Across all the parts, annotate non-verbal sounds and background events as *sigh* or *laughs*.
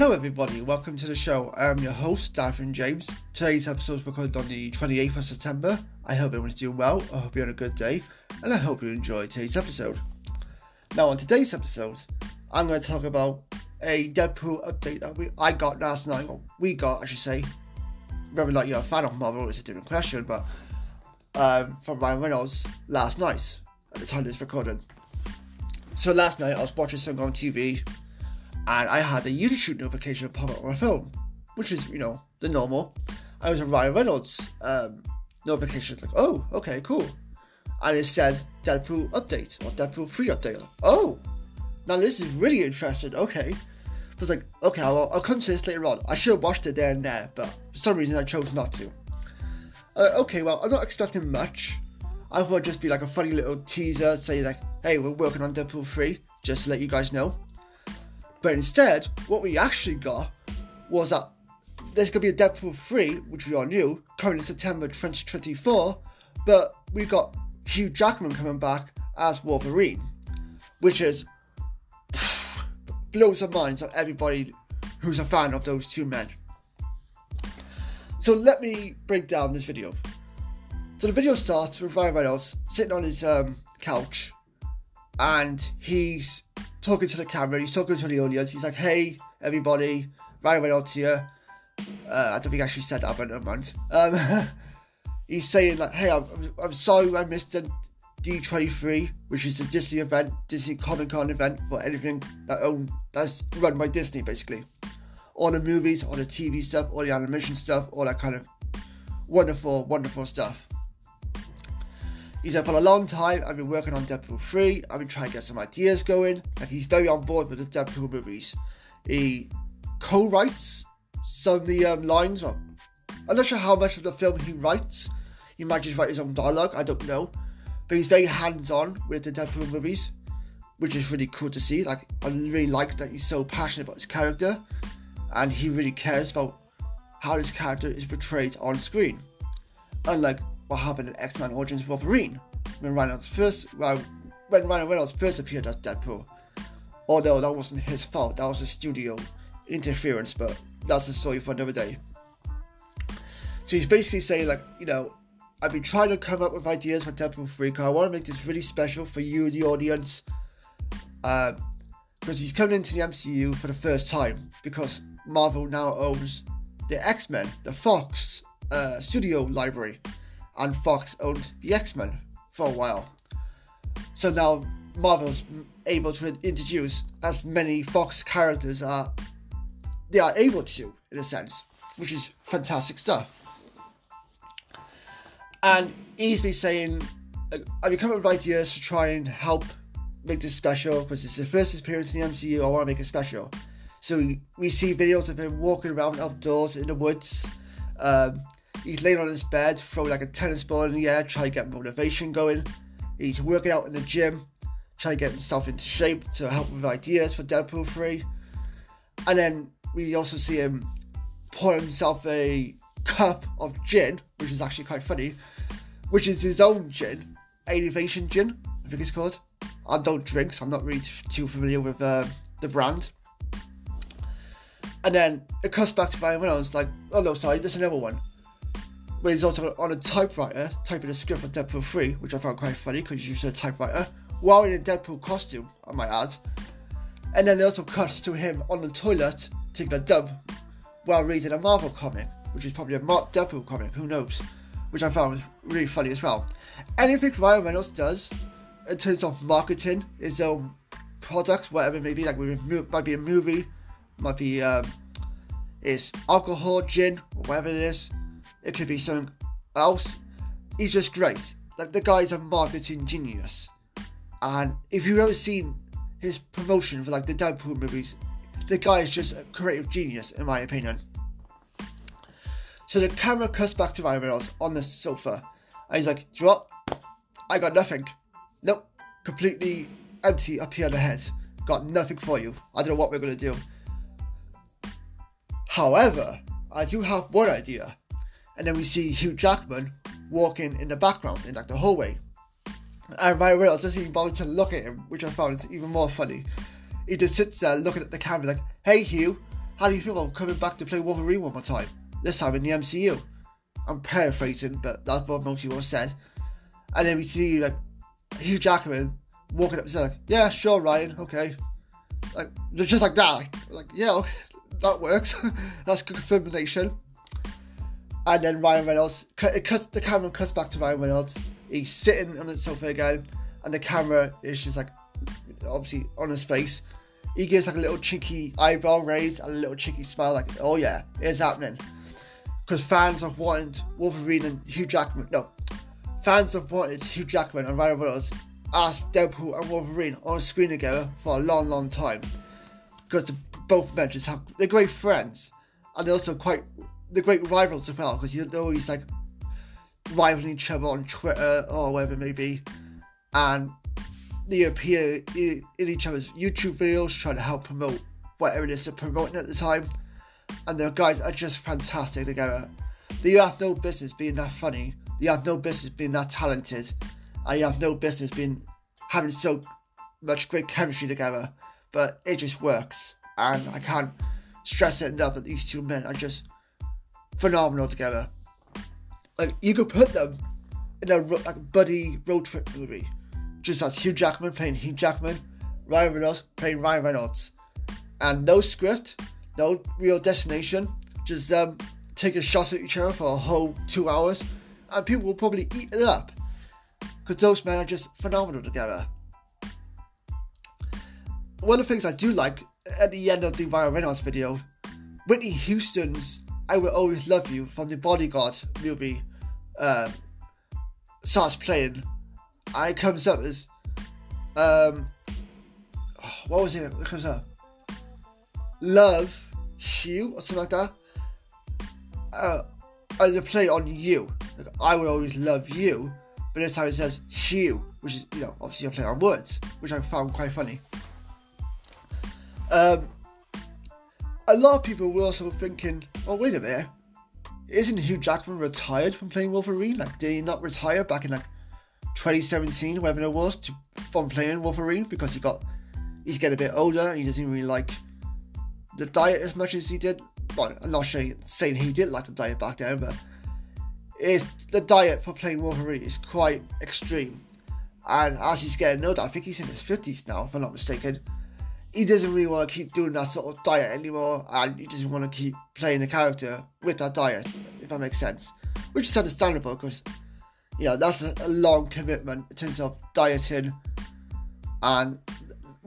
Hello, everybody. Welcome to the show. I'm your host, Darren James. Today's episode is recorded on the 28th of September. I hope everyone's doing well. I hope you're on a good day, and I hope you enjoy today's episode. Now, on today's episode, I'm going to talk about a Deadpool update that we I got last night, or we got, I should say. Whether like you're a fan of Marvel is a different question, but um, from Ryan Reynolds last night at the time of this recording. So last night I was watching something on TV and I had a YouTube notification pop up on my phone, which is, you know, the normal. I was a Ryan Reynolds um, notification, like, oh, okay, cool. And it said Deadpool update or Deadpool 3 update. Like, oh, now this is really interesting. Okay. I was like, okay, I'll, come to this later on. I should have watched it there and there, but for some reason I chose not to. Uh, okay, well, I'm not expecting much. I thought it'd just be like a funny little teaser saying, like, hey, we're working on Deadpool 3, just to let you guys know. But instead, what we actually got was that there's going to be a Deadpool 3, which we all knew, coming in September 2024, but we got Hugh Jackman coming back as Wolverine, which is *sighs* blows the minds of everybody who's a fan of those two men. So let me break down this video. So the video starts with Ryan Reynolds sitting on his um, couch and he's talking to the camera, he's talking to the audience. He's like, hey, everybody, Ryan Reynolds here. Uh, I don't think I actually said that, but never mind. Um, *laughs* he's saying, like, hey, I'm, I'm sorry I missed the D23, which is a Disney event, Disney Comic Con event for anything that own that's run by Disney, basically. All the movies, all the TV stuff, all the animation stuff, all that kind of wonderful, wonderful stuff. He said, for a long time, I've been working on Deadpool 3. I've been trying to get some ideas going. Like, he's very on board with the Deadpool movies. He co writes some of the um, lines. Well, I'm not sure how much of the film he writes. He might just write his own dialogue, I don't know. But he's very hands on with the Deadpool movies, which is really cool to see. Like, I really like that he's so passionate about his character and he really cares about how his character is portrayed on screen. Unlike what happened in X-Men Origins Wolverine when Reynolds first well, when Ryan Reynolds first appeared as Deadpool. Although that wasn't his fault, that was a studio interference, but that's a story for another day. So he's basically saying like, you know, I've been trying to come up with ideas for Deadpool 3 because I want to make this really special for you, the audience. Because he's coming into the MCU for the first time because Marvel now owns the X Men, the Fox uh, studio library and Fox owned the X Men for a while. So now Marvel's able to introduce as many Fox characters are they are able to, in a sense, which is fantastic stuff. And he's been saying, I've coming up with ideas to try and help make this special because it's the first appearance in the MCU. I want to make it special. So we, we see videos of him walking around outdoors in the woods. Um, He's laying on his bed, throwing like a tennis ball in the air, trying to get motivation going. He's working out in the gym, trying to get himself into shape to help with ideas for Deadpool 3. And then we also see him pour himself a cup of gin, which is actually quite funny, which is his own gin, Elevation Gin, I think it's called. I don't drink, so I'm not really too familiar with uh, the brand. And then it cuts back to Ryan Reynolds, like, oh no, sorry, there's another one where he's also on a typewriter typing a script for Deadpool 3, which I found quite funny because you used a typewriter, while in a Deadpool costume, I might add. And then it also cuts to him on the toilet taking a dump while reading a Marvel comic, which is probably a Mark Deadpool comic, who knows, which I found really funny as well. Anything Ryan Reynolds does in terms of marketing his own products, whatever it may be, like might be a movie, might be um, it's alcohol, gin, or whatever it is, it could be something else. He's just great. Like the guy's a marketing genius. And if you've ever seen his promotion for like the Deadpool movies, the guy is just a creative genius in my opinion. So the camera cuts back to Ryan Reynolds on the sofa, and he's like, "Do what? I got nothing. Nope, completely empty up here on the head. Got nothing for you. I don't know what we're gonna do." However, I do have one idea and then we see Hugh Jackman walking in the background in like the hallway. And Ryan Reynolds doesn't even bother to look at him, which I found even more funny. He just sits there looking at the camera like, "Hey Hugh, how do you feel about coming back to play Wolverine one more time? This time in the MCU. I'm paraphrasing, but that's what most people said. And then we see like Hugh Jackman walking up and saying, like, "Yeah, sure, Ryan, okay." Like just like that, like, like yeah, okay, that works. *laughs* that's good confirmation. And then Ryan Reynolds, it cuts the camera cuts back to Ryan Reynolds. He's sitting on the sofa again, and the camera is just like obviously on his face. He gives like a little cheeky eyebrow raise and a little cheeky smile, like, "Oh yeah, it's happening." Because fans have wanted Wolverine and Hugh Jackman. No, fans have wanted Hugh Jackman and Ryan Reynolds as Deadpool and Wolverine on screen together for a long, long time. Because both men just have they're great friends, and they're also quite they're great rivals as well. Because they're always like rivaling each other on Twitter or whatever it may be, and they appear in, each other's YouTube videos trying to help promote whatever it is they're promoting at the time. And the guys are just fantastic together. They have no business being that funny. They have no business being that talented. And you have no business being having so much great chemistry together. But it just works. And I can't stress it enough that these two men are just phenomenal together. Like you could put them in a like buddy road trip movie just as Hugh Jackman playing Hugh Jackman, Ryan Reynolds playing Ryan Reynolds, and no script, no real destination, just um taking shots at each other for a whole two hours, and people will probably eat it up because those men are just phenomenal together. One of the things I do like at the end of the Ryan Reynolds video, Whitney Houston's "I Will Always Love You" from the Bodyguard movie uh, starts playing I comes up as um what was it? It comes up love You or something like that. Uh, as a play on you, like, I will always love you, but this time it says Hugh, which is you know obviously a play on words, which I found quite funny. Um, a lot of people were also thinking, oh wait a minute, isn't Hugh Jackman retired from playing Wolverine? Like, did he not retire back in like 2017, whatever it was, to, from playing Wolverine because he got he's getting a bit older and he doesn't really like the diet as much as he did. Well, I'm not saying, saying he did like the diet back then, but it's, the diet for playing Wolverine is quite extreme. And as he's getting older, I think he's in his 50s now, if I'm not mistaken, he doesn't really want to keep doing that sort of diet anymore, and he doesn't want to keep playing the character with that diet, if that makes sense. Which is understandable because you know, that's a, a long commitment in terms of dieting. And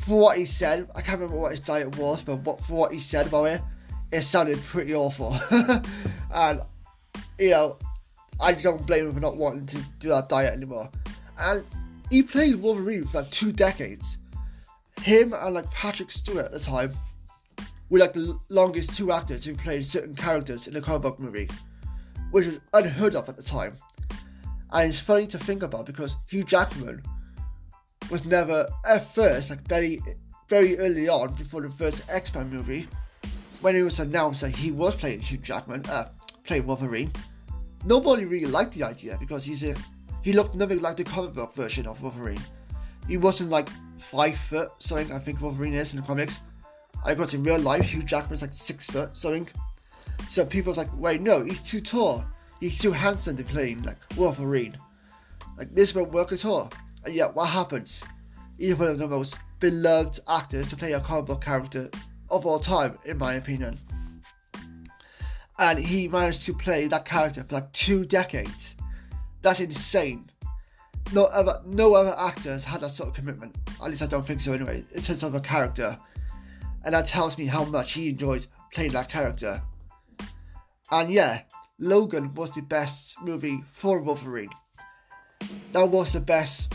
for what he said, I can't remember what his diet was, but what, for what he said about it, it sounded pretty awful. *laughs* and, you know, I don't blame him for not wanting to do that diet anymore. And he played Wolverine for like two decades. Him and like Patrick Stewart at the time were like the longest two actors who played certain characters in a comic book movie, which was unheard of at the time. And it's funny to think about because Hugh Jackman was never at first, like very very early on, before the first X Men movie, when it was announced that he was playing Hugh Jackman, uh, playing Wolverine, nobody really liked the idea because he's a he looked nothing like the comic book version of Wolverine. He wasn't like five foot something. I think Wolverine is in the comics. I got in real life, Hugh Jackman's like six foot something. So people like, wait, no, he's too tall he's too handsome to play in like Wolverine. Like this won't work at all. And yet, what happens? He's one of the most beloved actors to play a comic book character of all time, in my opinion. And he managed to play that character for like two decades. That's insane. No other, no other actors had that sort of commitment. At least I don't think so, anyway. In terms of a character, and that tells me how much he enjoys playing that character. And yeah, Logan was the best movie for Wolverine. That was the best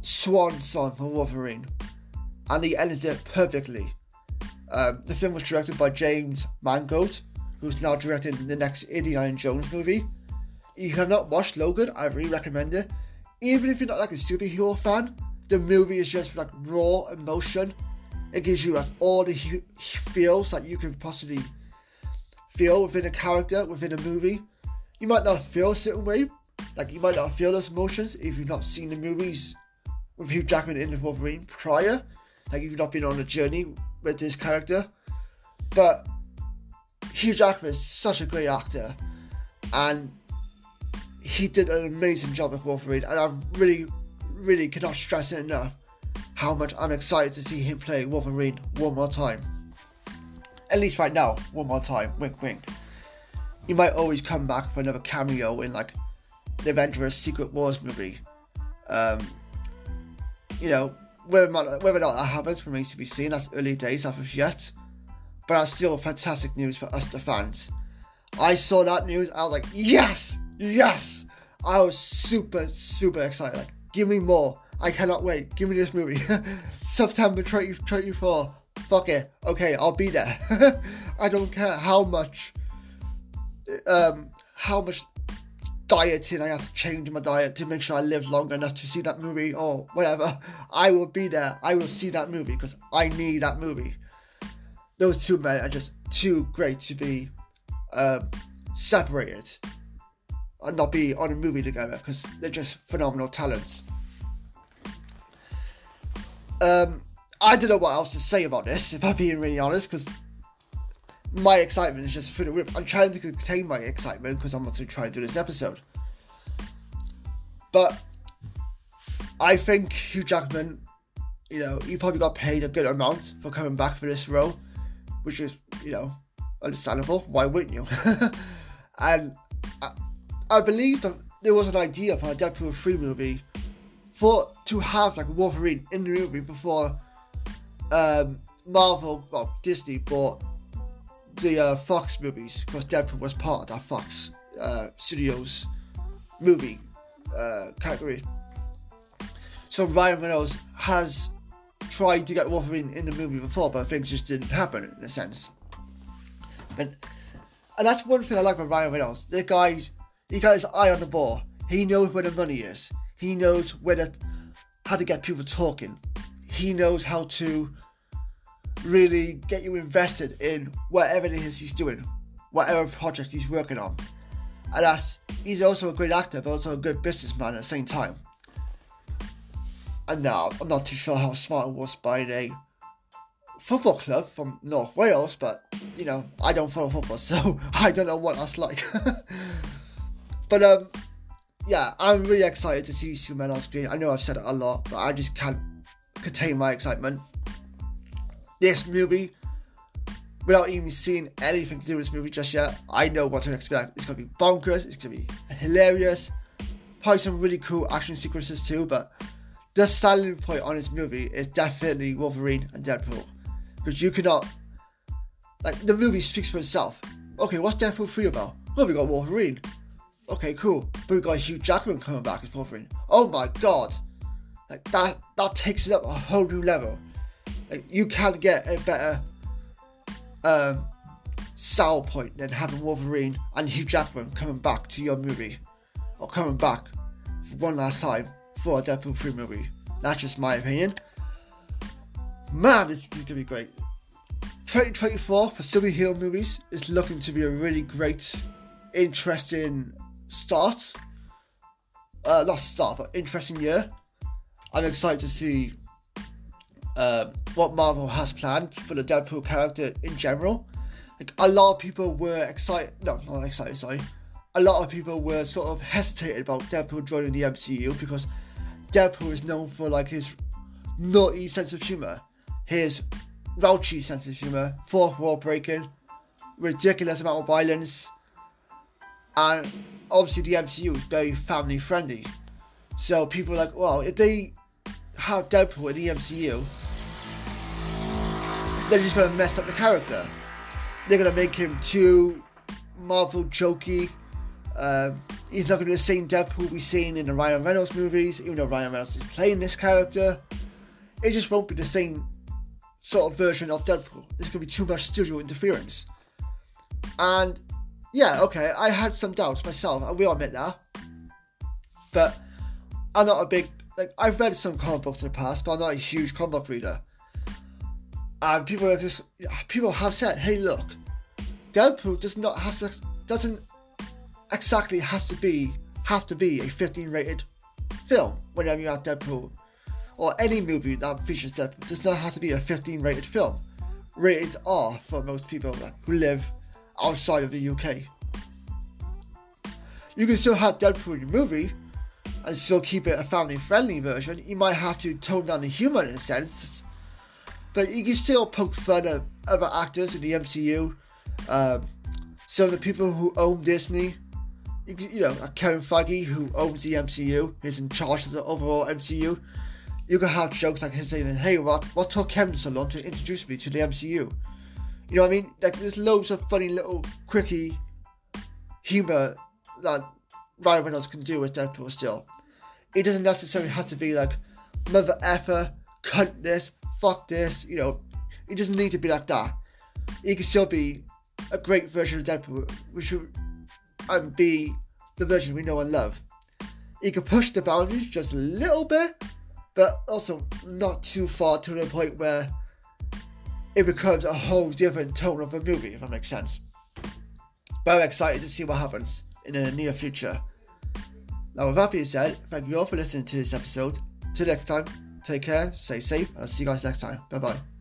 swan song for Wolverine, and he ended it perfectly. Um, the film was directed by James Mangold, who's now directing the next Indiana Jones movie. If you have not watched Logan, I really recommend it. Even if you're not like a superhero fan, the movie is just like raw emotion. It gives you like all the feels that you can possibly feel within a character, within a movie. You might not feel a certain way, like you might not feel those emotions if you've not seen the movies with Hugh Jackman in the Wolverine prior, like you've not been on a journey with this character. But Hugh Jackman is such a great actor, and he did an amazing job with Wolverine, and I'm really, really cannot stress it enough how much I'm excited to see him play Wolverine one more time. At least right now, one more time. Wink, wink. He might always come back for another cameo in like the Avengers Secret Wars movie. Um, you know, whether or, not, whether or not that happens remains to be seen. That's early days as of yet. But that's still fantastic news for us, the fans. I saw that news, I was like, yes, yes. I was super, super excited. Like, give me more. I cannot wait. Give me this movie. *laughs* September 2024. Fuck it. Okay, I'll be there. *laughs* I don't care how much, um, how much dieting I have to change my diet to make sure I live long enough to see that movie or whatever. I will be there. I will see that movie because I need that movie. Those two men are just too great to be um, separated and not be on a movie together because they're just phenomenal talents. Um, I don't know what else to say about this, if I'm being really honest, because my excitement is just through the roof. I'm trying to contain my excitement because I'm going to try and do this episode. But I think Hugh Jackman, you know, he probably got paid a good amount for coming back for this role, which is, you know, understandable. Why wouldn't you? *laughs* and I, believe that there was an idea for a Deadpool 3 movie for to have like Wolverine in the movie before um, Marvel, well, Disney bought the uh, Fox movies because Deadpool was part of that Fox uh, Studios movie uh, category. So Ryan Reynolds has tried to get Wolverine in the movie before, but things just didn't happen in a sense. But and that's one thing I like about Ryan Reynolds. The guy's he got his eye on the ball. He knows where the money is. He knows where the, how to get people talking. He knows how to really get you invested in whatever it is he's doing, whatever project he's working on. And that's he's also a great actor, but also a good businessman at the same time. And now I'm not too sure how smart it was by a football club from North Wales, but you know I don't follow football, *laughs* so I don't know what that's like. *laughs* but um, yeah, I'm really excited to see Superman on screen. I know I've said it a lot, but I just can't contain my excitement this movie without even seeing anything to do with this movie just yet. I know what to expect. It's gonna be bonkers. It's gonna be hilarious. Probably some really cool action sequences too. But the selling point on this movie is definitely Wolverine and Deadpool, because you cannot like the movie speaks for itself. Okay, what's Deadpool three about? Well, we got Wolverine. Okay, cool. But we got Hugh Jackman coming back as Wolverine. Oh my god! Like that that takes it up a whole new level. Like, you can't get a better um, sell point than having Wolverine and Hugh Jackman coming back to your movie, or coming back for one last time for a Deadpool 3 movie. That's just my opinion. Man, this is going to be great. 2024 for superhero movies is looking to be a really great, interesting start. Uh, not start, but interesting year. I'm excited to see um, what Marvel has planned for the Deadpool character in general. Like a lot of people were excited, no, not excited, sorry. A lot of people were sort of hesitated about Deadpool joining the MCU because Deadpool is known for like his naughty sense of humor, his raunchy sense of humor, fourth wall breaking, ridiculous amount of violence, and obviously the MCU is very family friendly. So people are like, well, if they have Deadpool in the MCU, they're just gonna mess up the character. They're gonna make him too Marvel jokey. Um, he's not gonna be the same Deadpool we've seen in the Ryan Reynolds movies, even though Ryan Reynolds is playing this character. It just won't be the same sort of version of Deadpool. There's gonna be too much studio interference. And yeah, okay, I had some doubts myself, I will admit that. But I'm not a big like I've read some comic books in the past, but I'm not a huge comic book reader. And people are just people have said, "Hey, look, Deadpool does not has to, doesn't exactly has to be have to be a 15 rated film whenever you have Deadpool or any movie that features Deadpool does not have to be a 15 rated film. Rated R for most people who live outside of the UK. You can still have Deadpool in your movie and still keep it a family friendly version. You might have to tone down the humor in a sense, but you can still poke fun at other actors in the MCU. Um, some of the people who own Disney, you, you know, Kevin Feige, who owns the MCU, is in charge of the overall MCU. You can have jokes like him saying, "Hey, what what took Kevin so long to introduce me to the MCU?" You know what I mean? Like there's loads of funny little quirky humor that Ryan Reynolds can do with Deadpool still. It doesn't necessarily have to be like mother effer, cunt this, fuck this, you know. It doesn't need to be like that. It can still be a great version of Deadpool, which would um, be the version we know and love. It can push the boundaries just a little bit, but also not too far to the point where it becomes a whole different tone of a movie, if that makes sense. But I'm excited to see what happens in the near future. Now, with that being said, thank you all for listening to this episode. Till next time, take care, stay safe, I'll see you guys next time. Bye bye.